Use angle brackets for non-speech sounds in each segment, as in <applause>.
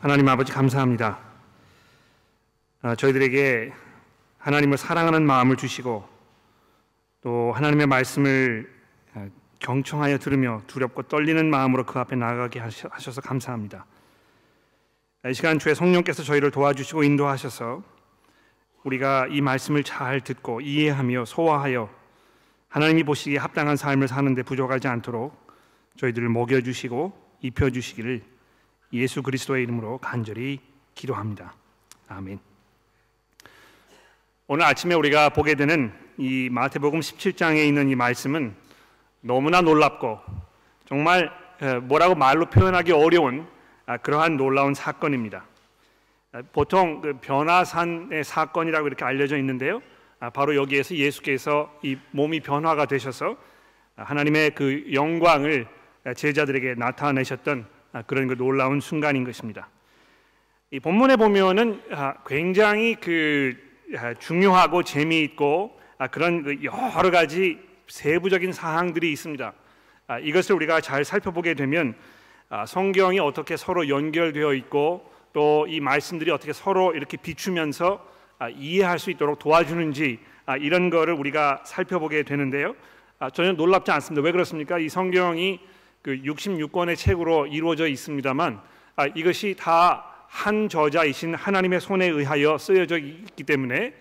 하나님 아버지 감사합니다. 아, 저희들에게 하나님을 사랑하는 마음을 주시고 또 하나님의 말씀을 아, 경청하여 들으며 두렵고 떨리는 마음으로 그 앞에 나아가게 하셔서 감사합니다. 이 시간 주의 성령께서 저희를 도와주시고 인도하셔서 우리가 이 말씀을 잘 듣고 이해하며 소화하여 하나님이 보시기에 합당한 삶을 사는데 부족하지 않도록 저희들을 먹여주시고 입혀주시기를 예수 그리스도의 이름으로 간절히 기도합니다. 아멘. 오늘 아침에 우리가 보게 되는 이 마태복음 17장에 있는 이 말씀은 너무나 놀랍고 정말 뭐라고 말로 표현하기 어려운 아, 그러한 놀라운 사건입니다. 아, 보통 그 변화산의 사건이라고 이렇게 알려져 있는데요. 아, 바로 여기에서 예수께서 이 몸이 변화가 되셔서 하나님의 그 영광을 제자들에게 나타내셨던 그런 그 놀라운 순간인 것입니다. 이 본문에 보면은 굉장히 그 중요하고 재미있고 그런 그 여러 가지 세부적인 사항들이 있습니다. 이것을 우리가 잘 살펴보게 되면 성경이 어떻게 서로 연결되어 있고 또 이 말씀들이 어떻게 서로 이렇게 비추면서 이해할 수 있도록 도와주는지 이런 거를 우리가 살펴보게 되는데요. 전혀 놀랍지 않습니다. 왜 그렇습니까? 이 성경이 그 66권의 책으로 이루어져 있습니다만 이것이 다 한 저자이신 하나님의 손에 의하여 쓰여져 있기 때문에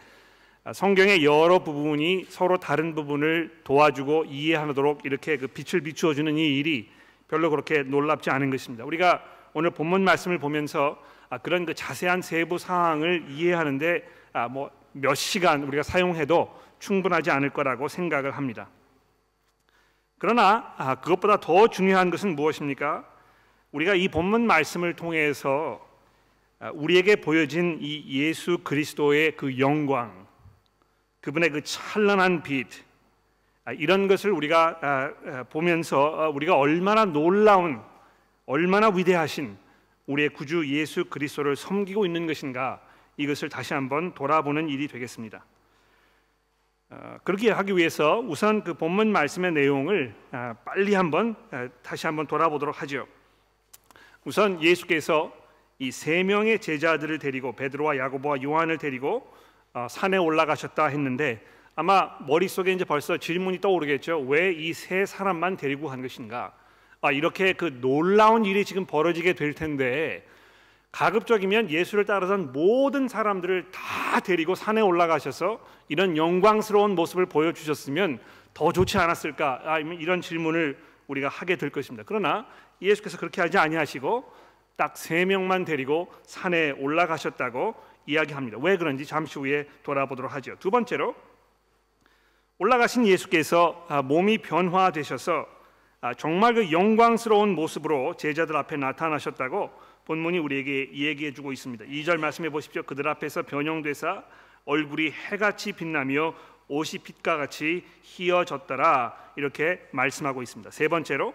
성경의 여러 부분이 서로 다른 부분을 도와주고 이해하도록 이렇게 그 빛을 비추어 주는 이 일이 별로 그렇게 놀랍지 않은 것입니다. 우리가 오늘 본문 말씀을 보면서 아, 그런 그 자세한 세부 사항을 이해하는데 아, 뭐몇 시간 우리가 사용해도 충분하지 않을 거라고 생각을 합니다. 그러나 아, 그것보다 더 중요한 것은 무엇입니까? 우리가 이 본문 말씀을 통해서 우리에게 보여진 이 예수 그리스도의 그 영광, 그분의 그 찬란한 빛 아, 이런 것을 우리가 아, 아, 보면서 우리가 얼마나 놀라운 얼마나 위대하신 우리의 구주 예수 그리스도를 섬기고 있는 것인가 이것을 다시 한번 돌아보는 일이 되겠습니다. 그렇게 하기 위해서 우선 그 본문 말씀의 내용을 빨리 한번 다시 한번 돌아보도록 하죠. 우선 예수께서 이 세 명의 제자들을 데리고 베드로와 야고보와 요한을 데리고 어, 산에 올라가셨다 했는데 아마 머릿속에 이제 벌써 질문이 떠오르겠죠. 왜 이 세 사람만 데리고 간 것인가? 아, 이렇게 그 놀라운 일이 지금 벌어지게 될 텐데 가급적이면 예수를 따르던 모든 사람들을 다 데리고 산에 올라가셔서 이런 영광스러운 모습을 보여주셨으면 더 좋지 않았을까? 아, 이런 질문을 우리가 하게 될 것입니다. 그러나 예수께서 그렇게 하지 아니하시고 딱 세 명만 데리고 산에 올라가셨다고 이야기합니다. 왜 그런지 잠시 후에 돌아보도록 하죠. 두 번째로 올라가신 예수께서 아, 몸이 변화되셔서 아, 정말 그 영광스러운 모습으로 제자들 앞에 나타나셨다고 본문이 우리에게 얘기해 주고 있습니다. 2절 말씀해 보십시오. 그들 앞에서 변형되사 얼굴이 해같이 빛나며 옷이 빛과 같이 희어졌더라 이렇게 말씀하고 있습니다. 세 번째로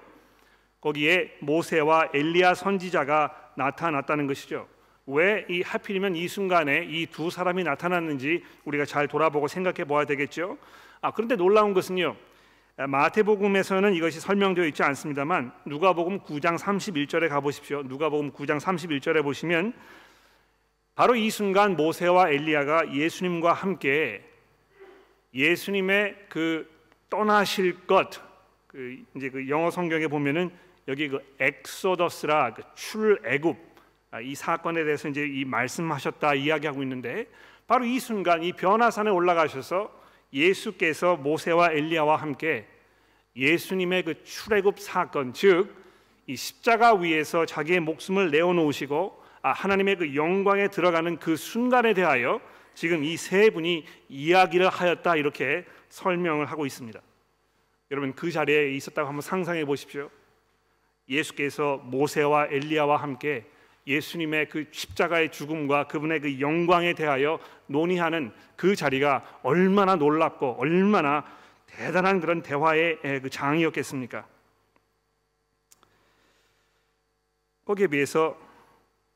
거기에 모세와 엘리야 선지자가 나타났다는 것이죠. 왜 이 하필이면 이 순간에 이 두 사람이 나타났는지 우리가 잘 돌아보고 생각해 보아야 되겠죠. 아 그런데 놀라운 것은요. 마태복음에서는 이것이 설명되어 있지 않습니다만 누가복음 9장 31절에 가 보십시오. 누가복음 9장 31절에 보시면 바로 이 순간 모세와 엘리야가 예수님과 함께 예수님의 그 떠나실 것, 그 이제 그 영어 성경에 보면은 여기 그 엑소더스라 그 출애굽 아, 이 사건에 대해서 이제 이 말씀하셨다 이야기하고 있는데 바로 이 순간 이 변화산에 올라가셔서 예수께서 모세와 엘리야와 함께 예수님의 그 출애굽 사건 즉 이 십자가 위에서 자기의 목숨을 내어놓으시고 아, 하나님의 그 영광에 들어가는 그 순간에 대하여 지금 이 세 분이 이야기를 하였다 이렇게 설명을 하고 있습니다. 여러분 그 자리에 있었다고 한번 상상해 보십시오. 예수께서 모세와 엘리야와 함께 예수님의 그 십자가의 죽음과 그분의 그 영광에 대하여 논의하는 그 자리가 얼마나 놀랍고 얼마나 대단한 그런 대화의 그 장이었겠습니까? 거기에 비해서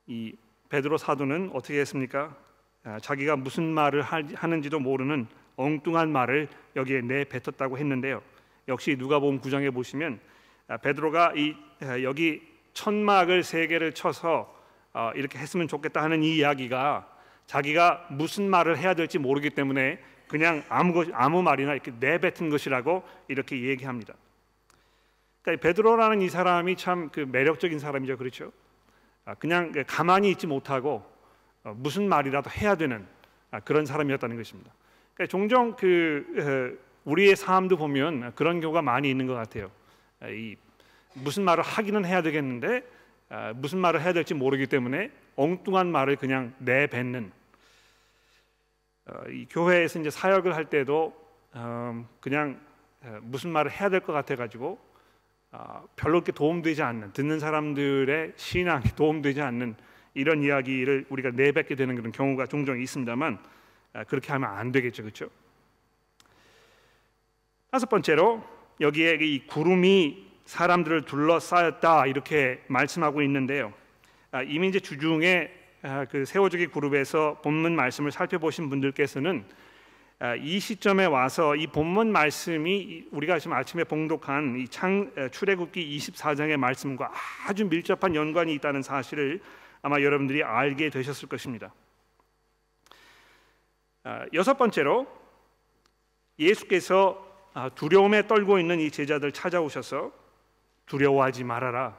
이 베드로 사도는 어떻게 했습니까? 아, 자기가 무슨 말을 하는지도 모르는 엉뚱한 말을 여기에 내뱉었다고 했는데요. 역시 누가복음 9장에 보시면 아, 베드로가 이 아, 여기 천막을 세 개를 쳐서 어, 이렇게 했으면 좋겠다 하는 이 이야기가 자기가 무슨 말을 해야 될지 모르기 때문에 그냥 아무 것 아무 말이나 이렇게 내뱉은 것이라고 이렇게 얘기합니다. 그러니까 베드로라는 이 사람이 참 그 매력적인 사람이죠, 그렇죠? 아, 그냥 가만히 있지 못하고 어, 무슨 말이라도 해야 되는 아, 그런 사람이었다는 것입니다. 그러니까 종종 그 우리의 삶도 보면 그런 경우가 많이 있는 것 같아요. 아, 이 무슨 말을 하기는 해야 되겠는데 무슨 말을 해야 될지 모르기 때문에 엉뚱한 말을 그냥 내뱉는 어, 이 교회에서 이제 사역을 할 때도 음, 그냥 무슨 말을 해야 될 것 같아 가지고 아, 별로 그렇게 도움되지 않는 듣는 사람들의 신앙에 <laughs> 도움되지 않는 이런 이야기를 우리가 내뱉게 되는 그런 경우가 종종 있습니다만 아, 그렇게 하면 안 되겠죠, 그렇죠? 다섯 번째로 여기에 이 구름이 사람들을 둘러싸였다 이렇게 말씀하고 있는데요. 아, 이미 이제 주중에 아, 그 세워주기 그룹에서 본문 말씀을 살펴보신 분들께서는 아, 이 시점에 와서 이 본문 말씀이 우리가 지금 아침에 봉독한 이 창 출애굽기 24장의 말씀과 아주 밀접한 연관이 있다는 사실을 아마 여러분들이 알게 되셨을 것입니다. 여섯 번째로 예수께서 두려움에 떨고 있는 이 제자들 찾아오셔서 두려워하지 말아라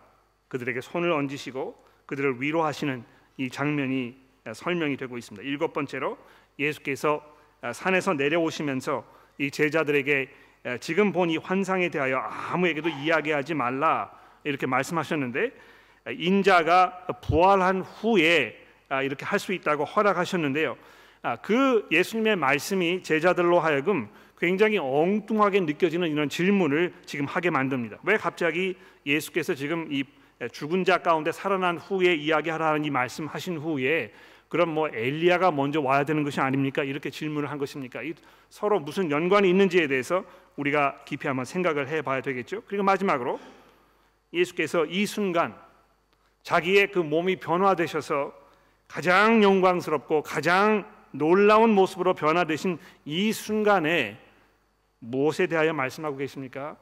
그들에게 손을 얹으시고 그들을 위로하시는 이 장면이 설명이 되고 있습니다. 일곱 번째로 예수께서 산에서 내려오시면서 이 제자들에게 지금 본 이 환상에 대하여 아무에게도 이야기하지 말라 이렇게 말씀하셨는데 인자가 부활한 후에 이렇게 할 수 있다고 허락하셨는데요. 그 예수님의 말씀이 제자들로 하여금 굉장히 엉뚱하게 느껴지는 이런 질문을 지금 하게 만듭니다. 왜 갑자기 예수께서 지금 이 죽은 자 가운데 살아난 후에 이야기하라는 이 말씀하신 후에 그럼 뭐 엘리야가 먼저 와야 되는 것이 아닙니까? 이렇게 질문을 한 것입니까? 서로 무슨 연관이 있는지에 대해서 우리가 깊이 한번 생각을 해봐야 되겠죠. 그리고 마지막으로 예수께서 이 순간 자기의 그 몸이 변화되셔서 가장 영광스럽고 가장 놀라운 모습으로 변화되신 이 순간에 무엇에 대하여 말씀하고 계십니까?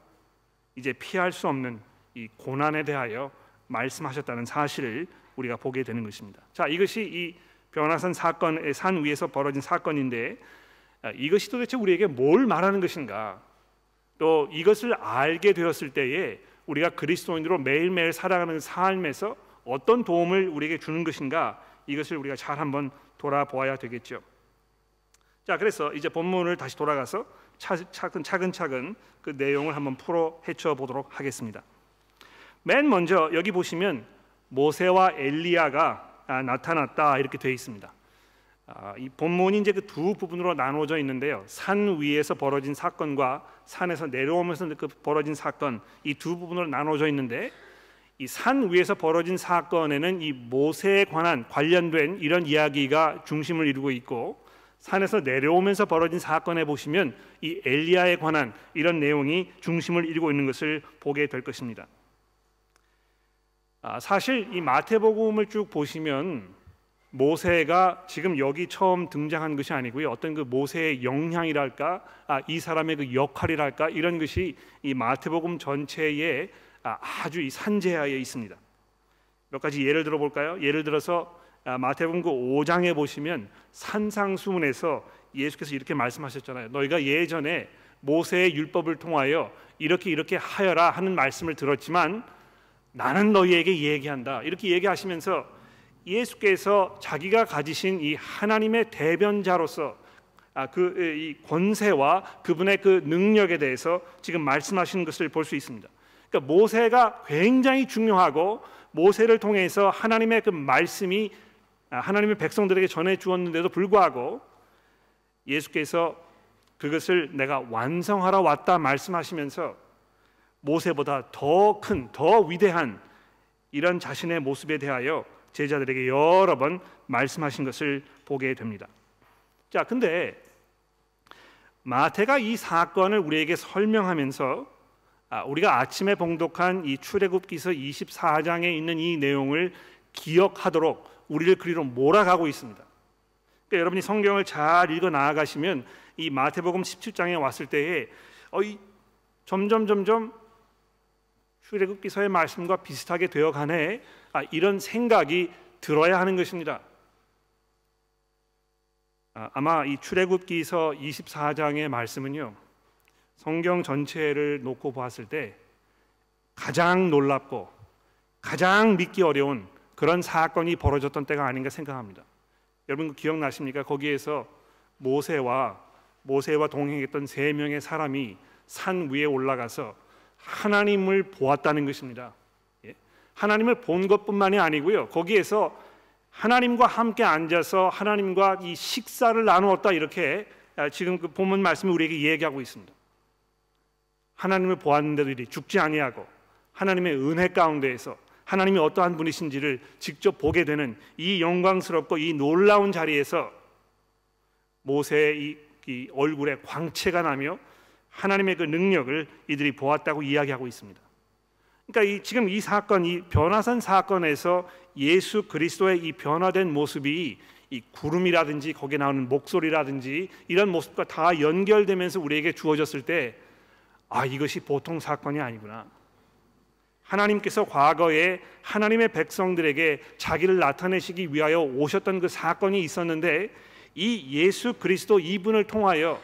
이제 피할 수 없는 이 고난에 대하여 말씀하셨다는 사실을 우리가 보게 되는 것입니다. 자, 이것이 이 변화산 사건의 산 위에서 벌어진 사건인데 아, 이것이 도대체 우리에게 뭘 말하는 것인가? 또 이것을 알게 되었을 때에 우리가 그리스도인으로 매일매일 살아가는 삶에서 어떤 도움을 우리에게 주는 것인가? 이것을 우리가 잘 한번 돌아보아야 되겠죠. 자, 그래서 이제 본문을 다시 돌아가서 차근 차근차근 그 내용을 한번 풀어 헤쳐 보도록 하겠습니다. 맨 먼저 여기 보시면 모세와 엘리야가 아, 나타났다 이렇게 되어 있습니다. 아, 이 본문이 이제 그 두 부분으로 나누어져 있는데요. 산 위에서 벌어진 사건과 산에서 내려오면서 그 벌어진 사건 이 두 부분으로 나누어져 있는데 이 산 위에서 벌어진 사건에는 이 모세에 관한 관련된 이런 이야기가 중심을 이루고 있고 산에서 내려오면서 벌어진 사건에 보시면 이 엘리야에 관한 이런 내용이 중심을 이루고 있는 것을 보게 될 것입니다. 아, 사실 이 마태복음을 쭉 보시면 모세가 지금 여기 처음 등장한 것이 아니고요. 어떤 그 모세의 영향이랄까, 아, 이 사람의 그 역할이랄까 이런 것이 이 마태복음 전체에 아, 아주 이 산재하에 있습니다. 몇 가지 예를 들어 볼까요? 예를 들어서 아, 마태복음 그 5장에 보시면 산상수문에서 예수께서 이렇게 말씀하셨잖아요. 너희가 예전에 모세의 율법을 통하여 이렇게 이렇게 하여라 하는 말씀을 들었지만 나는 너희에게 얘기한다. 이렇게 얘기하시면서 예수께서 자기가 가지신 이 하나님의 대변자로서 아, 그이 권세와 그분의 그 능력에 대해서 지금 말씀하시는 것을 볼 수 있습니다. 그러니까 모세가 굉장히 중요하고 모세를 통해서 하나님의 그 말씀이 아, 하나님의 백성들에게 전해 주었는데도 불구하고 예수께서 그것을 내가 완성하러 왔다 말씀하시면서 모세보다 더 큰, 더 위대한 이런 자신의 모습에 대하여 제자들에게 여러 번 말씀하신 것을 보게 됩니다. 자, 근데 마태가 이 사건을 우리에게 설명하면서 아, 우리가 아침에 봉독한 이 출애굽기서 24장에 있는 이 내용을 기억하도록 우리를 그리로 몰아가고 있습니다. 그러니까 여러분이 성경을 잘 읽어 나아가시면 이 마태복음 17장에 왔을 때에 어, 이, 점점 점점 출애굽기서의 말씀과 비슷하게 되어 가네 아, 이런 생각이 들어야 하는 것입니다. 아, 아마 이 출애굽기서 24장의 말씀은요. 성경 전체를 놓고 보았을 때 가장 놀랍고 가장 믿기 어려운 그런 사건이 벌어졌던 때가 아닌가 생각합니다. 여러분 기억나십니까? 거기에서 모세와 모세와 동행했던 세 명의 사람이 산 위에 올라가서 하나님을 보았다는 것입니다. 예? 하나님을 본 것뿐만이 아니고요. 거기에서 하나님과 함께 앉아서 하나님과 이 식사를 나누었다 이렇게 아, 지금 그 본문 말씀이 우리에게 얘기하고 있습니다. 하나님을 보았는데도 이리 죽지 아니하고 하나님의 은혜 가운데에서 하나님이 어떠한 분이신지를 직접 보게 되는 이 영광스럽고 이 놀라운 자리에서 모세의 이, 이 얼굴에 광채가 나며 하나님의 그 능력을 이들이 보았다고 이야기하고 있습니다. 그러니까 이, 지금 이 사건, 이 변화산 사건에서 예수 그리스도의 이 변화된 모습이 이 구름이라든지 거기에 나오는 목소리라든지 이런 모습과 다 연결되면서 우리에게 주어졌을 때 아, 이것이 보통 사건이 아니구나. 하나님께서 과거에 하나님의 백성들에게 자기를 나타내시기 위하여 오셨던 그 사건이 있었는데 이 예수 그리스도 이분을 통하여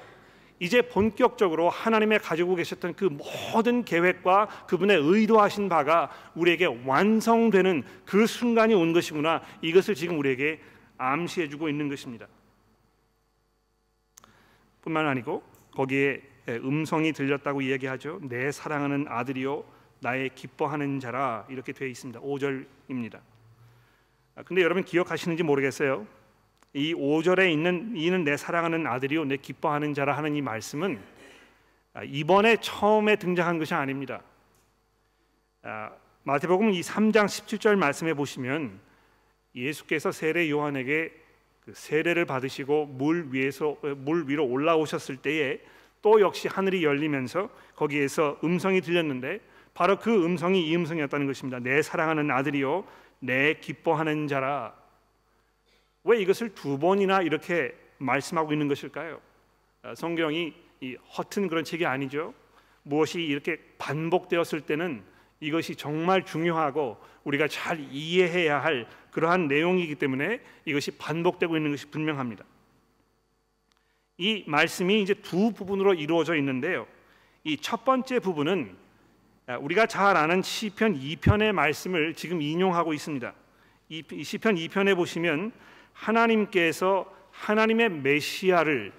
이제 본격적으로 하나님의 가지고 계셨던 그 모든 계획과 그분의 의도하신 바가 우리에게 완성되는 그 순간이 온 것이구나 이것을 지금 우리에게 암시해 주고 있는 것입니다. 뿐만 아니고 거기에 음성이 들렸다고 이야기하죠. 내 사랑하는 아들이요 나의 기뻐하는 자라 이렇게 되어 있습니다. 5절입니다. 아, 근데 여러분 기억하시는지 모르겠어요. 이 5절에 있는 이는 내 사랑하는 아들이요 내 기뻐하는 자라 하는 이 말씀은 아, 이번에 처음에 등장한 것이 아닙니다. 아, 마태복음 이 3장 17절 말씀에 보시면 예수께서 세례 요한에게 그 세례를 받으시고 물 위에서 물 위로 올라오셨을 때에 또 역시 하늘이 열리면서 거기에서 음성이 들렸는데 바로 그 음성이 이 음성이었다는 것입니다. 내 사랑하는 아들이요, 내 기뻐하는 자라. 왜 이것을 두 번이나 이렇게 말씀하고 있는 것일까요? 아, 성경이 이 허튼 그런 책이 아니죠. 무엇이 이렇게 반복되었을 때는 이것이 정말 중요하고 우리가 잘 이해해야 할 그러한 내용이기 때문에 이것이 반복되고 있는 것이 분명합니다. 이 말씀이 이제 두 부분으로 이루어져 있는데요. 이 첫 번째 부분은 아, 우리가 잘 아는 시편 2편의 말씀을 지금 인용하고 있습니다. 이 시편 2편에 보시면 하나님께서 하나님의 메시아를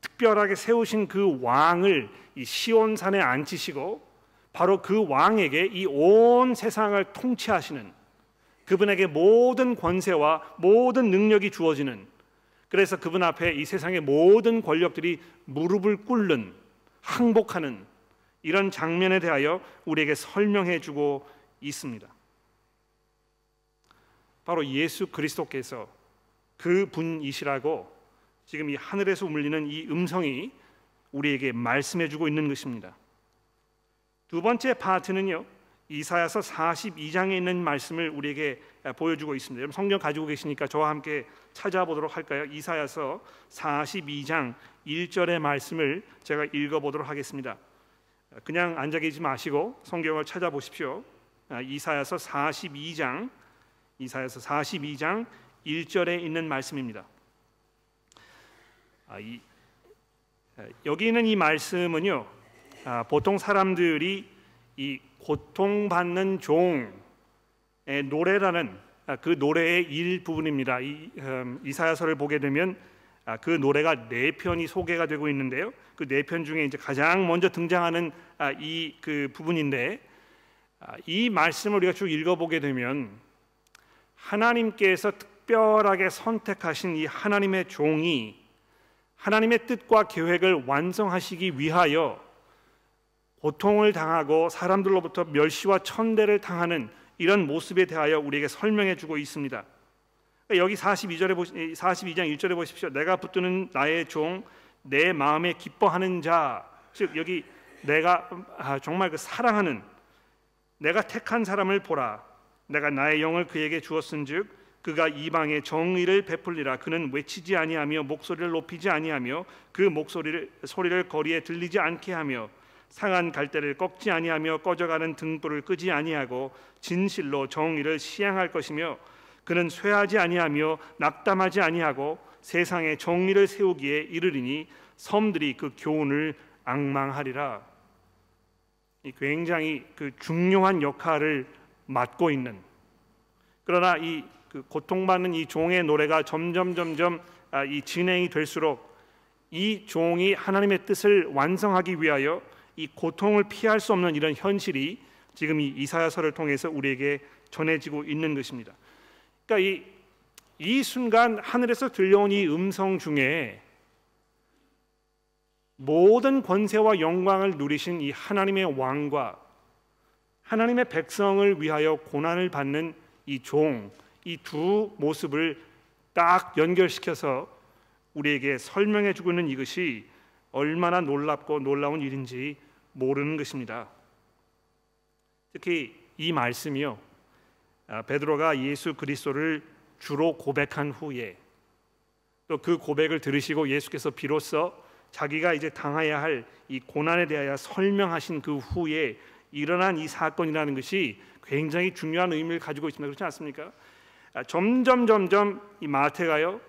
특별하게 세우신 그 왕을 이 시온산에 앉히시고 바로 그 왕에게 이 온 세상을 통치하시는 그분에게 모든 권세와 모든 능력이 주어지는 그래서 그분 앞에 이 세상의 모든 권력들이 무릎을 꿇는 항복하는 이런 장면에 대하여 우리에게 설명해 주고 있습니다. 바로 예수 그리스도께서 그 분이시라고 지금 이 하늘에서 울리는 이 음성이 우리에게 말씀해 주고 있는 것입니다. 두 번째 파트는요. 이사야서 42장에 있는 말씀을 우리에게 보여주고 있습니다. 여러분 성경 가지고 계시니까 저와 함께 찾아보도록 할까요? 이사야서 42장 1절의 말씀을 제가 읽어 보도록 하겠습니다. 그냥 앉아 계지 마시고 성경을 찾아보십시오. 아, 이사야서 42장 이사야서 42장 1절에 있는 말씀입니다. 아, 이, 여기 있는 이 말씀은요. 아, 보통 사람들이 이 고통받는 종의 노래라는 아, 그 노래의 일부분입니다. 이, 음, 이사야서를 보게 되면 아, 그 노래가 네 편이 소개가 되고 있는데요. 그 네 편 중에 이제 가장 먼저 등장하는 아, 이그 부분인데 이 말씀을 우리가 쭉 읽어보게 되면 하나님께서 특별하게 선택하신 이 하나님의 종이 하나님의 뜻과 계획을 완성하시기 위하여 고통을 당하고 사람들로부터 멸시와 천대를 당하는 이런 모습에 대하여 우리에게 설명해 주고 있습니다. 그러니까 여기 42절에 보시 42장 1절에 보십시오. 내가 붙드는 나의 종 내 마음에 기뻐하는 자. 즉 여기 내가 아, 정말 그 사랑하는 내가 택한 사람을 보라. 내가 나의 영을 그에게 주었은즉 그가 이방에 정의를 베풀리라. 그는 외치지 아니하며 목소리를 높이지 아니하며 그 목소리를 소리를 거리에 들리지 않게 하며 상한 갈대를 꺾지 아니하며 꺼져가는 등불을 끄지 아니하고 진실로 정의를 시행할 것이며 그는 쇠하지 아니하며 낙담하지 아니하고 세상에 정의를 세우기에 이르리니 섬들이 그 교훈을 악망하리라. 이 굉장히 그 중요한 역할을 맡고 있는 그러나 이 그 고통받는 이 종의 노래가 점점 점점 아, 이 진행이 될수록 이 종이 하나님의 뜻을 완성하기 위하여 이 고통을 피할 수 없는 이런 현실이 지금 이 이사야서를 통해서 우리에게 전해지고 있는 것입니다. 그러니까 이, 이 순간 하늘에서 들려온 이 음성 중에 모든 권세와 영광을 누리신 이 하나님의 왕과 하나님의 백성을 위하여 고난을 받는 이 종, 이 두 모습을 딱 연결시켜서 우리에게 설명해 주고 있는 이것이 얼마나 놀랍고 놀라운 일인지 모르는 것입니다. 특히 이 말씀이요. 아, 베드로가 예수 그리스도를 주로 고백한 후에 또 그 고백을 들으시고 예수께서 비로소 자기가 이제 당해야 할 이 고난에 대하여 설명하신 그 후에 일어난 이 사건이라는 것이 굉장히 중요한 의미를 가지고 있습니다. 그렇지 않습니까? 아, 점점 점점 이 마태가요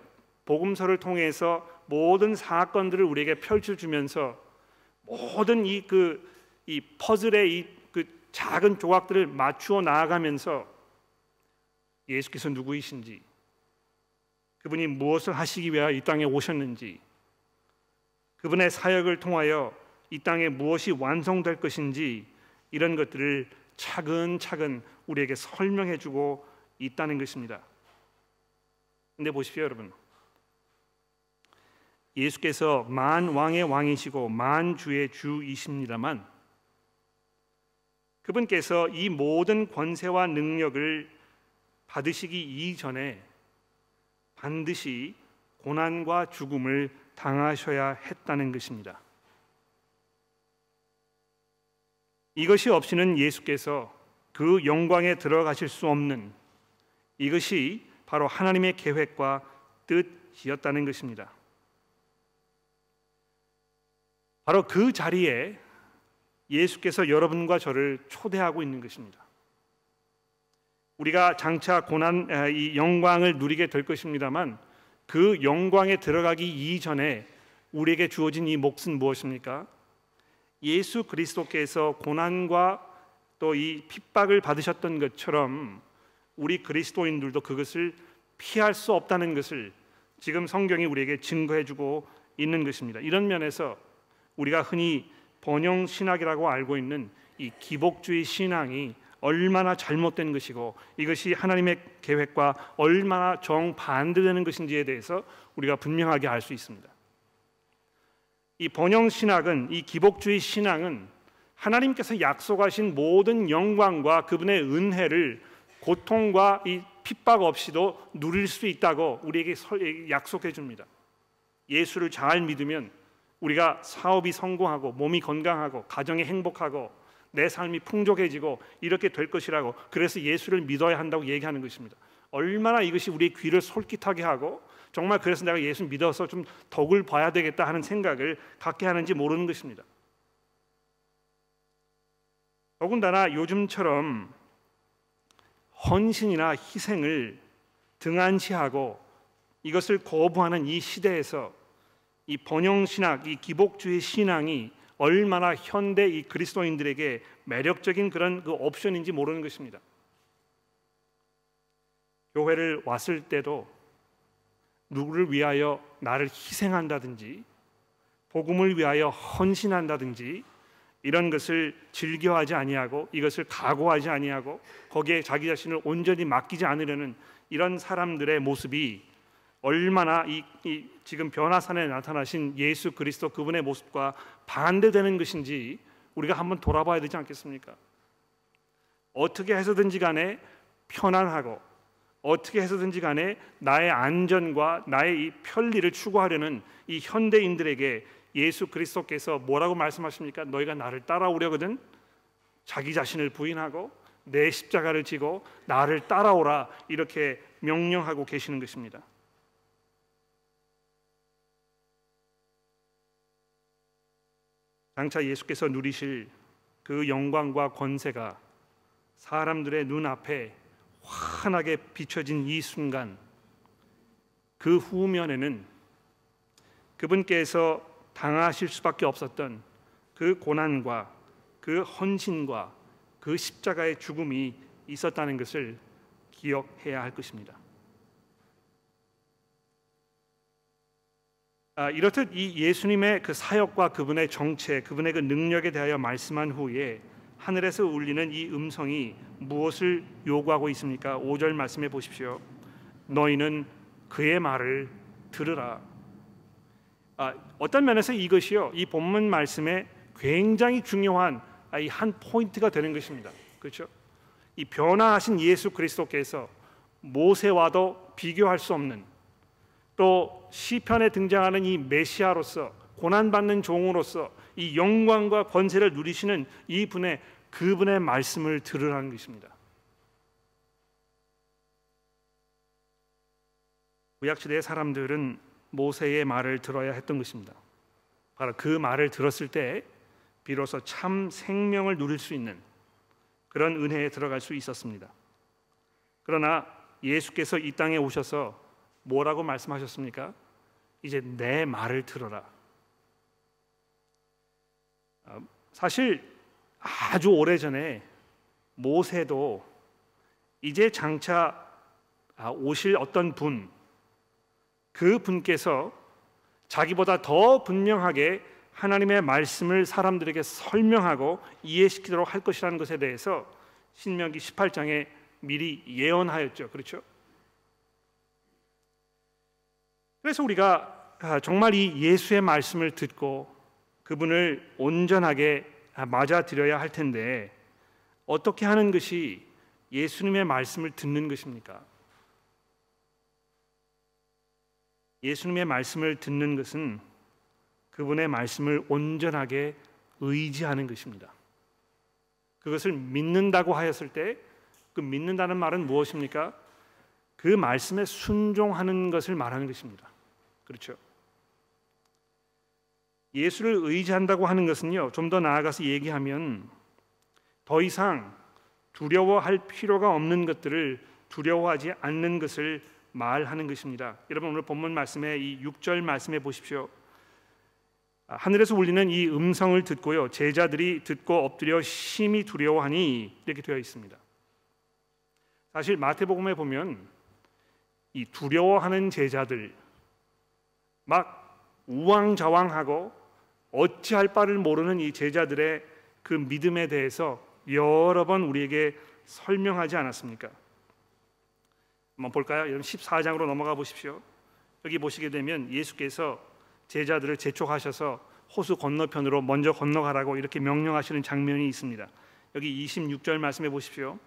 복음서를 통해서 모든 사건들을 우리에게 펼쳐주면서 모든 이 그이 그, 퍼즐의 이 그 작은 조각들을 맞추어 나아가면서 예수께서 누구이신지 그분이 무엇을 하시기 위하여 이 땅에 오셨는지 그분의 사역을 통하여 이 땅에 무엇이 완성될 것인지 이런 것들을 차근차근 우리에게 설명해 주고 있다는 것입니다. 근데 보십시오, 여러분. 예수께서 만 왕의 왕이시고 만 주의 주이십니다만 그분께서 이 모든 권세와 능력을 받으시기 이전에 반드시 고난과 죽음을 당하셔야 했다는 것입니다. 이것이 없이는 예수께서 그 영광에 들어가실 수 없는 이것이 바로 하나님의 계획과 뜻이었다는 것입니다. 바로 그 자리에 예수께서 여러분과 저를 초대하고 있는 것입니다. 우리가 장차 고난 이 영광을 누리게 될 것입니다만 그 영광에 들어가기 이전에 우리에게 주어진 이 몫은 무엇입니까? 예수 그리스도께서 고난과 또 이 핍박을 받으셨던 것처럼 우리 그리스도인들도 그것을 피할 수 없다는 것을 지금 성경이 우리에게 증거해 주고 있는 것입니다. 이런 면에서 우리가 흔히 번영 신학이라고 알고 있는 이 기복주의 신앙이 얼마나 잘못된 것이고 이것이 하나님의 계획과 얼마나 정반대되는 것인지에 대해서 우리가 분명하게 알 수 있습니다. 이 번영 신학은 이 기복주의 신앙은 하나님께서 약속하신 모든 영광과 그분의 은혜를 고통과 이 핍박 없이도 누릴 수 있다고 우리에게 약속해 줍니다. 예수를 잘 믿으면 우리가 사업이 성공하고 몸이 건강하고 가정이 행복하고 내 삶이 풍족해지고 이렇게 될 것이라고 그래서 예수를 믿어야 한다고 얘기하는 것입니다. 얼마나 이것이 우리 귀를 솔깃하게 하고 정말 그래서 내가 예수 믿어서 좀 덕을 봐야 되겠다 하는 생각을 갖게 하는지 모르는 것입니다. 더군다나 요즘처럼 헌신이나 희생을 등한시하고 이것을 거부하는 이 시대에서 이 번영 신학, 이 기복주의 신앙이 얼마나 현대 이 그리스도인들에게 매력적인 그런 그 옵션인지 모르는 것입니다. 교회를 왔을 때도 누구를 위하여 나를 희생한다든지 복음을 위하여 헌신한다든지 이런 것을 즐겨하지 아니하고 이것을 각오하지 아니하고 거기에 자기 자신을 온전히 맡기지 않으려는 이런 사람들의 모습이 얼마나 이, 이 지금 변화산에 나타나신 예수 그리스도 그분의 모습과 반대되는 것인지 우리가 한번 돌아봐야 되지 않겠습니까? 어떻게 해서든지 간에 편안하고 어떻게 해서든지 간에 나의 안전과 나의 이 편리를 추구하려는 이 현대인들에게 예수 그리스도께서 뭐라고 말씀하십니까? 너희가 나를 따라오려거든 자기 자신을 부인하고 내 십자가를 지고 나를 따라오라 이렇게 명령하고 계시는 것입니다. 장차 예수께서 누리실 그 영광과 권세가 사람들의 눈앞에 환하게 비춰진 이 순간 그 후면에는 그분께서 당하실 수밖에 없었던 그 고난과 그 헌신과 그 십자가의 죽음이 있었다는 것을 기억해야 할 것입니다. 아, 이렇듯 이 예수님의 그 사역과 그분의 정체, 그분의 그 능력에 대하여 말씀한 후에 하늘에서 울리는 이 음성이 무엇을 요구하고 있습니까? 5절 말씀해 보십시오. 너희는 그의 말을 들으라. 아, 어떤 면에서 이것이요 이 본문 말씀에 굉장히 중요한 아, 이한 포인트가 되는 것입니다. 그렇죠? 이 변화하신 예수 그리스도께서 모세와도 비교할 수 없는 또 시편에 등장하는 이 메시아로서 고난 받는 종으로서 이 영광과 권세를 누리시는 이 분의 그분의 말씀을 들으라는 것입니다. 구약 시대의 사람들은 모세의 말을 들어야 했던 것입니다. 바로 그 말을 들었을 때 비로소 참 생명을 누릴 수 있는 그런 은혜에 들어갈 수 있었습니다. 그러나 예수께서 이 땅에 오셔서 뭐라고 말씀하셨습니까? 이제 내 말을 들어라. 어, 사실 아주 오래 전에 모세도 이제 장차 아, 오실 어떤 분, 그 분께서 자기보다 더 분명하게 하나님의 말씀을 사람들에게 설명하고 이해시키도록 할 것이라는 것에 대해서 신명기 18장에 미리 예언하였죠. 그렇죠? 그래서 우리가 아, 정말 이 예수의 말씀을 듣고 그분을 온전하게 맞아들여야 할 텐데 어떻게 하는 것이 예수님의 말씀을 듣는 것입니까? 예수님의 말씀을 듣는 것은 그분의 말씀을 온전하게 의지하는 것입니다. 그것을 믿는다고 하였을 때 그 믿는다는 말은 무엇입니까? 그 말씀에 순종하는 것을 말하는 것입니다. 그렇죠. 예수를 의지한다고 하는 것은요. 좀 더 나아가서 얘기하면 더 이상 두려워할 필요가 없는 것들을 두려워하지 않는 것을 말하는 것입니다. 여러분 오늘 본문 말씀에 이 6절 말씀해 보십시오. 하늘에서 울리는 이 음성을 듣고요. 제자들이 듣고 엎드려 심히 두려워하니 이렇게 되어 있습니다. 사실 마태복음에 보면 이 두려워하는 제자들 막 우왕좌왕하고 어찌할 바를 모르는 이 제자들의 그 믿음에 대해서 여러 번 우리에게 설명하지 않았습니까? 한번 볼까요? 여러분 14장으로 넘어가 보십시오. 여기 보시게 되면 예수께서 제자들을 재촉하셔서 호수 건너편으로 먼저 건너가라고 이렇게 명령하시는 장면이 있습니다. 여기 26절 말씀해 보십시오.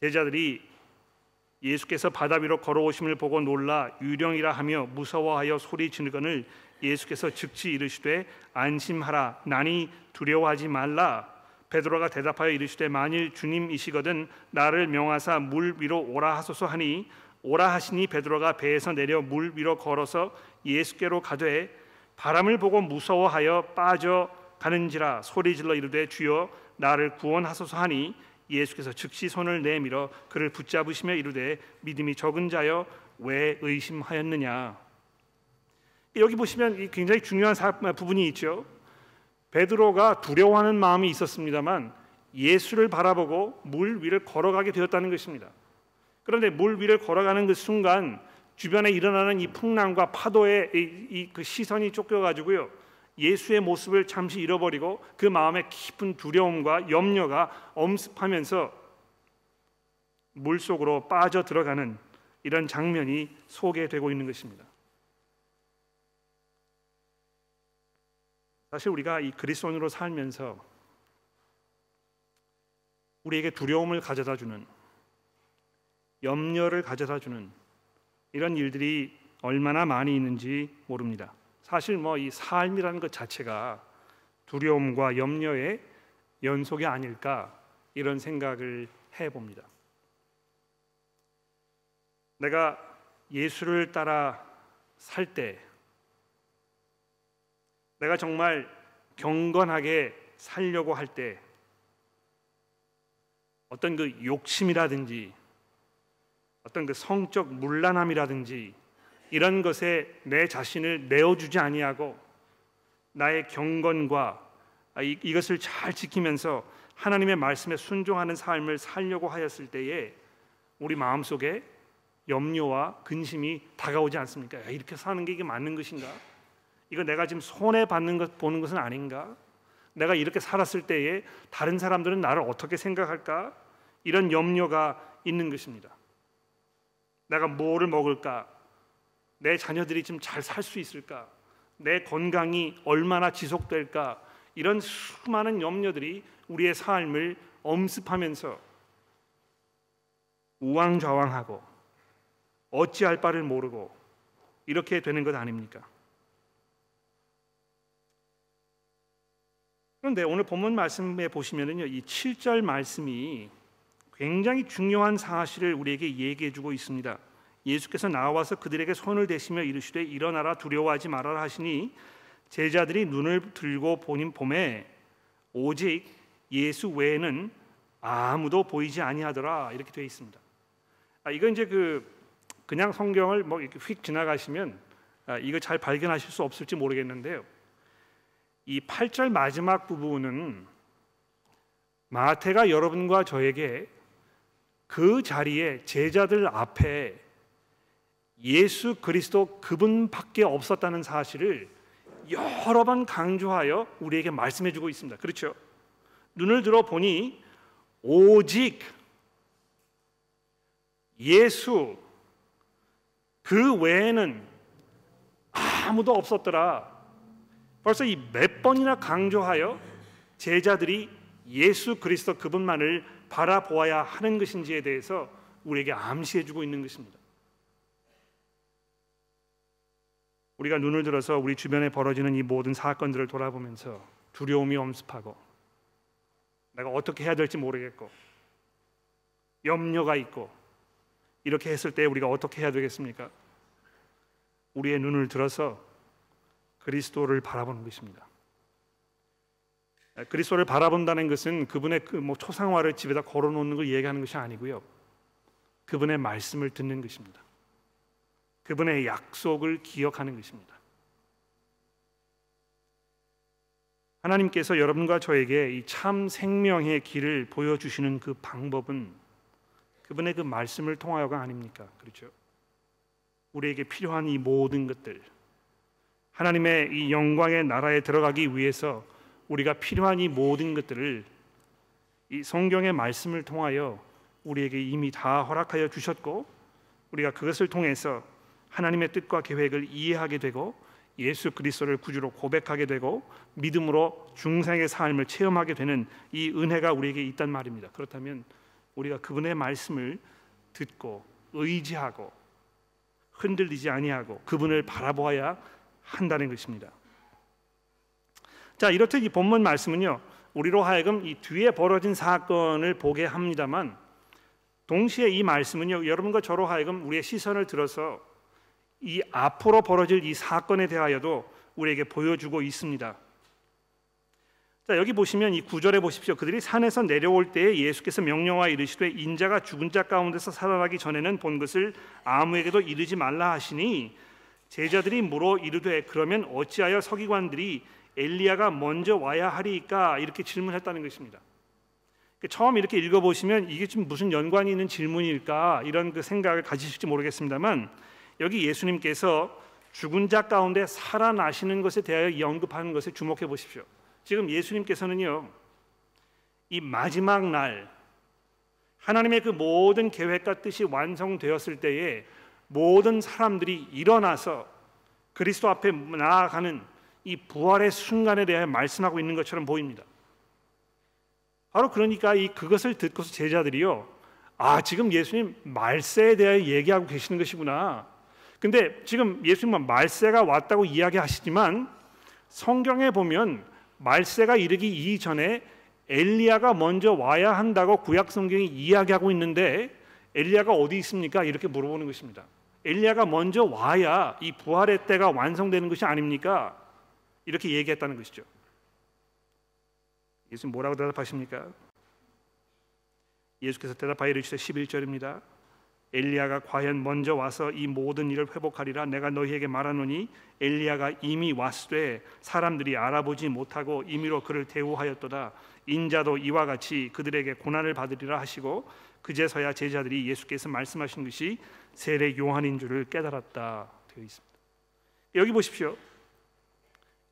제자들이 예수께서 바다 위로 걸어오심을 보고 놀라 유령이라 하며 무서워하여 소리 지르거늘 예수께서 즉시 이르시되 안심하라. 나니 두려워하지 말라. 베드로가 대답하여 이르시되 만일 주님이시거든 나를 명하사 물 위로 오라 하소서 하니 오라 하시니 베드로가 배에서 내려 물 위로 걸어서 예수께로 가되 바람을 보고 무서워하여 빠져 가는지라 소리 질러 이르되 주여 나를 구원하소서 하니 예수께서 즉시 손을 내밀어 그를 붙잡으시며 이르되 믿음이 적은 자여 왜 의심하였느냐 여기 보시면 굉장히 중요한 부분이 있죠. 베드로가 두려워하는 마음이 있었습니다만 예수를 바라보고 물 위를 걸어가게 되었다는 것입니다. 그런데 물 위를 걸어가는 그 순간 주변에 일어나는 이 풍랑과 파도의 이, 그 시선이 쫓겨 가지고요 예수의 모습을 잠시 잃어버리고 그 마음에 깊은 두려움과 염려가 엄습하면서 물 속으로 빠져 들어가는 이런 장면이 소개되고 있는 것입니다. 사실 우리가 이 그리스도인으로 살면서 우리에게 두려움을 가져다 주는 염려를 가져다 주는 이런 일들이 얼마나 많이 있는지 모릅니다. 사실 뭐 이 삶이라는 것 자체가 두려움과 염려의 연속이 아닐까 이런 생각을 해 봅니다. 내가 예수를 따라 살 때 내가 정말 경건하게 살려고 할 때 어떤 그 욕심이라든지 어떤 그 성적 문란함이라든지 이런 것에 내 자신을 내어주지 아니하고 나의 경건과 이것을 잘 지키면서 하나님의 말씀에 순종하는 삶을 살려고 하였을 때에 우리 마음속에 염려와 근심이 다가오지 않습니까? 이렇게 사는 게 이게 맞는 것인가? 이거 내가 지금 손해 받는 것 보는 것은 아닌가? 내가 이렇게 살았을 때에 다른 사람들은 나를 어떻게 생각할까? 이런 염려가 있는 것입니다. 내가 뭐를 먹을까? 내 자녀들이 좀잘살 수 있을까? 내 건강이 얼마나 지속될까? 이런 수많은 염려들이 우리의 삶을 엄습하면서 우왕좌왕하고 어찌할 바를 모르고 이렇게 되는 것 아닙니까? 그런데 오늘 본문 말씀에 보시면은요, 이 7절 말씀이 굉장히 중요한 사실을 우리에게 얘기해 주고 있습니다. 예수께서 나와서 그들에게 손을 대시며 이르시되 일어나라 두려워하지 말아라 하시니 제자들이 눈을 들고 보니 봄에 오직 예수 외에는 아무도 보이지 아니하더라 이렇게 되어 있습니다. 아, 이건 이제 그 그냥 성경을 뭐 이렇게 휙 지나가시면 아, 이거 잘 발견하실 수 없을지 모르겠는데요. 이 8절 마지막 부분은 마태가 여러분과 저에게 그 자리에 제자들 앞에 예수 그리스도 그분밖에 없었다는 사실을 여러 번 강조하여 우리에게 말씀해 주고 있습니다. 그렇죠? 눈을 들어 보니 오직 예수 그 외에는 아무도 없었더라. 벌써 이 몇 번이나 강조하여 제자들이 예수 그리스도 그분만을 바라보아야 하는 것인지에 대해서 우리에게 암시해 주고 있는 것입니다. 우리가 눈을 들어서 우리 주변에 벌어지는 이 모든 사건들을 돌아보면서 두려움이 엄습하고 내가 어떻게 해야 될지 모르겠고 염려가 있고 이렇게 했을 때 우리가 어떻게 해야 되겠습니까? 우리의 눈을 들어서 그리스도를 바라보는 것입니다. 그리스도를 바라본다는 것은 그분의 그 뭐 초상화를 집에다 걸어놓는 걸 얘기하는 것이 아니고요. 그분의 말씀을 듣는 것입니다. 그분의 약속을 기억하는 것입니다. 하나님께서 여러분과 저에게 이 참 생명의 길을 보여주시는 그 방법은 그분의 그 말씀을 통하여가 아닙니까? 그렇죠? 우리에게 필요한 이 모든 것들, 하나님의 이 영광의 나라에 들어가기 위해서 우리가 필요한 이 모든 것들을 이 성경의 말씀을 통하여 우리에게 이미 다 허락하여 주셨고 우리가 그것을 통해서 하나님의 뜻과 계획을 이해하게 되고 예수 그리스도를 구주로 고백하게 되고 믿음으로 중생의 삶을 체험하게 되는 이 은혜가 우리에게 있단 말입니다. 그렇다면 우리가 그분의 말씀을 듣고 의지하고 흔들리지 아니하고 그분을 바라보아야 한다는 것입니다. 자 이렇듯 이 본문 말씀은요 우리로 하여금 이 뒤에 벌어진 사건을 보게 합니다만 동시에 이 말씀은요 여러분과 저로 하여금 우리의 시선을 들어서 이 앞으로 벌어질 이 사건에 대하여도 우리에게 보여주고 있습니다. 자 여기 보시면 이 구절에 보십시오. 그들이 산에서 내려올 때에 예수께서 명령하 이르시되 인자가 죽은 자 가운데서 살아나기 전에는 본 것을 아무에게도 이르지 말라 하시니 제자들이 물어 이르되 그러면 어찌하여 서기관들이 엘리야가 먼저 와야 하리까 이렇게 질문했다는 것입니다. 그 처음 이렇게 읽어보시면 이게 좀 무슨 연관이 있는 질문일까 이런 그 생각을 가지실지 모르겠습니다만 여기 예수님께서 죽은 자 가운데 살아나시는 것에 대하여 언급하는 것에 주목해 보십시오. 지금 예수님께서는요, 이 마지막 날 하나님의 그 모든 계획과 뜻이 완성되었을 때에 모든 사람들이 일어나서 그리스도 앞에 나아가는 이 부활의 순간에 대해 말씀하고 있는 것처럼 보입니다. 바로 그러니까 이 그것을 듣고서 제자들이요, 아 지금 예수님 말세에 대해 얘기하고 계시는 것이구나. 근데 지금 예수님은 말세가 왔다고 이야기하시지만 성경에 보면 말세가 이르기 이전에 엘리야가 먼저 와야 한다고 구약 성경이 이야기하고 있는데 엘리야가 어디 있습니까? 이렇게 물어보는 것입니다. 엘리야가 먼저 와야 이 부활의 때가 완성되는 것이 아닙니까? 이렇게 얘기했다는 것이죠. 예수님 뭐라고 대답하십니까? 예수께서 대답하여 이르시되 11절입니다. 엘리야가 과연 먼저 와서 이 모든 일을 회복하리라 내가 너희에게 말하노니 엘리야가 이미 왔으되 사람들이 알아보지 못하고 임의로 그를 대우하였도다 인자도 이와 같이 그들에게 고난을 받으리라 하시고 그제서야 제자들이 예수께서 말씀하신 것이 세례 요한인 줄을 깨달았다 되어 있습니다. 여기 보십시오.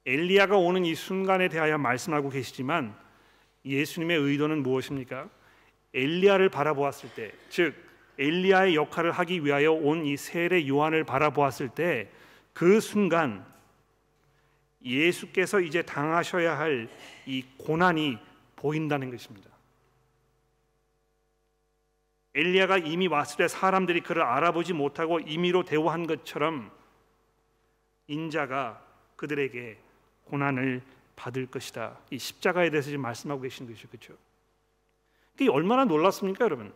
엘리야가 오는 이 순간에 대하여 말씀하고 계시지만 예수님의 의도는 무엇입니까? 엘리야를 바라보았을 때, 즉 엘리야의 역할을 하기 위하여 온 이 세례 요한을 바라보았을 때 그 순간 예수께서 이제 당하셔야 할 이 고난이 보인다는 것입니다. 엘리야가 이미 왔을 때 사람들이 그를 알아보지 못하고 임의로 대우한 것처럼 인자가 그들에게 고난을 받을 것이다. 이 십자가에 대해서 지금 말씀하고 계신 것이죠. 그렇죠? 이게 얼마나 놀랐습니까, 여러분?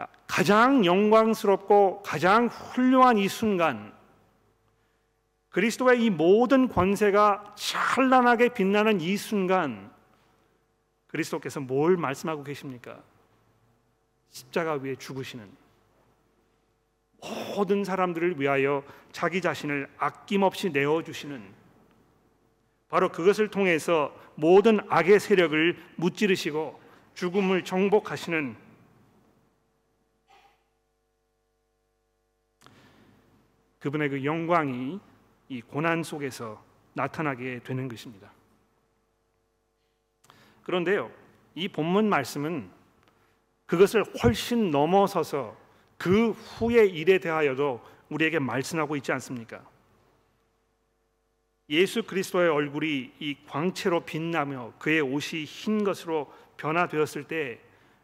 아, 가장 영광스럽고 가장 훌륭한 이 순간 그리스도의 이 모든 권세가 찬란하게 빛나는 이 순간 그리스도께서 뭘 말씀하고 계십니까? 십자가 위에 죽으시는 모든 사람들을 위하여 자기 자신을 아낌없이 내어 주시는 바로 그것을 통해서 모든 악의 세력을 무찌르시고 죽음을 정복하시는 그분의 그 영광이 이 고난 속에서 나타나게 되는 것입니다. 그런데요, 이 본문 말씀은 그것을 훨씬 넘어서서 그 후의 일에 대하여도 우리에게 말씀하고 있지 않습니까? 예수 그리스도의 얼굴이 이 광채로 빛나며 그의 옷이 흰 것으로 변화되었을 때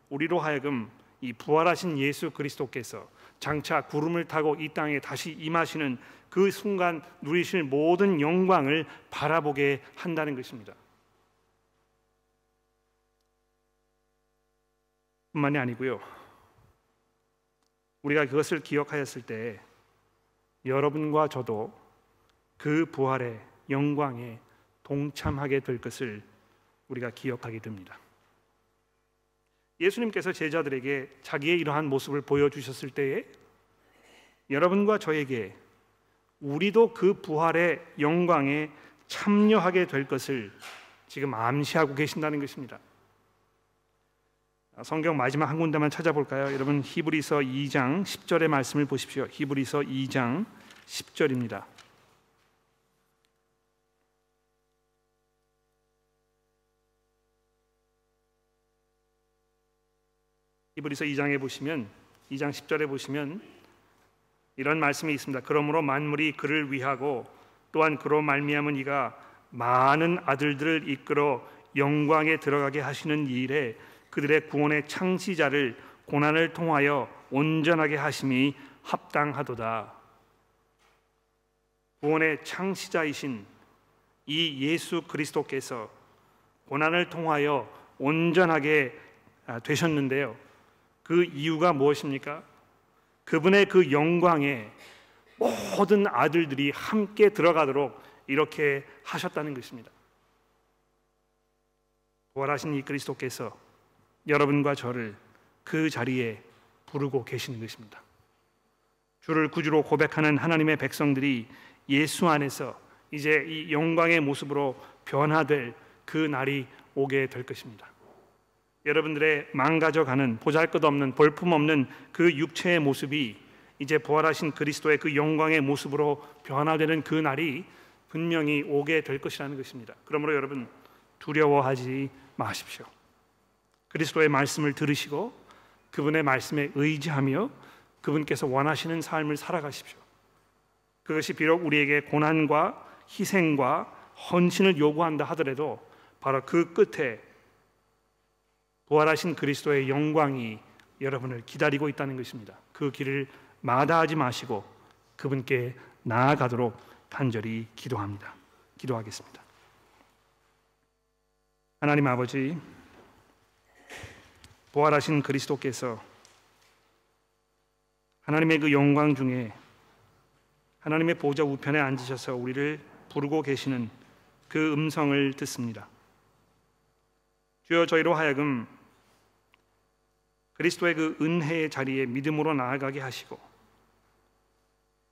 우리로 하여금 이 부활하신 예수 그리스도께서 장차 구름을 타고 이 땅에 다시 임하시는 그 순간 누리실 모든 영광을 바라보게 한다는 것입니다. 뿐만이 아니고요. 우리가 그것을 기억하였을 때 여러분과 저도 그 부활의 영광에 동참하게 될 것을 우리가 기억하게 됩니다. 예수님께서 제자들에게 자기의 이러한 모습을 보여주셨을 때에 여러분과 저에게 우리도 그 부활의 영광에 참여하게 될 것을 지금 암시하고 계신다는 것입니다. 성경 마지막 한 군데만 찾아볼까요? 여러분 히브리서 2장 10절의 말씀을 보십시오. 히브리서 2장 10절입니다. 히브리서 2장에 보시면 2장 10절에 보시면 이런 말씀이 있습니다. 그러므로 만물이 그를 위하고 또한 그로 말미암은 이가 많은 아들들을 이끌어 영광에 들어가게 하시는 일에 그들의 구원의 창시자를 고난을 통하여 온전하게 하심이 합당하도다. 구원의 창시자이신 이 예수 그리스도께서 고난을 통하여 온전하게 아, 되셨는데요. 그 이유가 무엇입니까? 그분의 그 영광에 모든 아들들이 함께 들어가도록 이렇게 하셨다는 것입니다. 부활하신 이 그리스도께서 여러분과 저를 그 자리에 부르고 계시는 것입니다. 주를 구주로 고백하는 하나님의 백성들이 예수 안에서 이제 이 영광의 모습으로 변화될 그 날이 오게 될 것입니다. 여러분들의 망가져가는 보잘것없는 볼품없는 그 육체의 모습이 이제 부활하신 그리스도의 그 영광의 모습으로 변화되는 그 날이 분명히 오게 될 것이라는 것입니다. 그러므로 여러분 두려워하지 마십시오. 그리스도의 말씀을 들으시고 그분의 말씀에 의지하며 그분께서 원하시는 삶을 살아가십시오. 그것이 비록 우리에게 고난과 희생과 헌신을 요구한다 하더라도 바로 그 끝에 부활하신 그리스도의 영광이 여러분을 기다리고 있다는 것입니다. 그 길을 마다하지 마시고 그분께 나아가도록 간절히 기도합니다. 기도하겠습니다. 하나님 아버지, 부활하신 그리스도께서 하나님의 그 영광 중에 하나님의 보좌 우편에 앉으셔서 우리를 부르고 계시는 그 음성을 듣습니다. 주여 저희로 하여금 그리스도의 그 은혜의 자리에 믿음으로 나아가게 하시고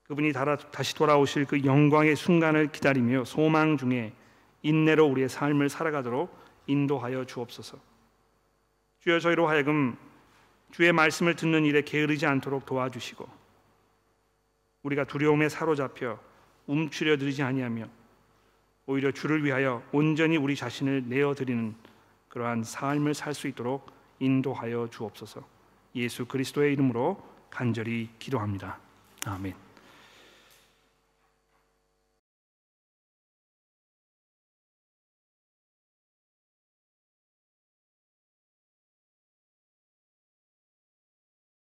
그분이 다시 돌아오실 그 영광의 순간을 기다리며 소망 중에 인내로 우리의 삶을 살아가도록 인도하여 주옵소서. 주여 저희로 하여금 주의 말씀을 듣는 일에 게으르지 않도록 도와주시고 우리가 두려움에 사로잡혀 움츠려 들지 아니하며 오히려 주를 위하여 온전히 우리 자신을 내어 드리는 그러한 삶을 살 수 있도록 인도하여 주옵소서. 예수 그리스도의 이름으로 간절히 기도합니다. 아멘.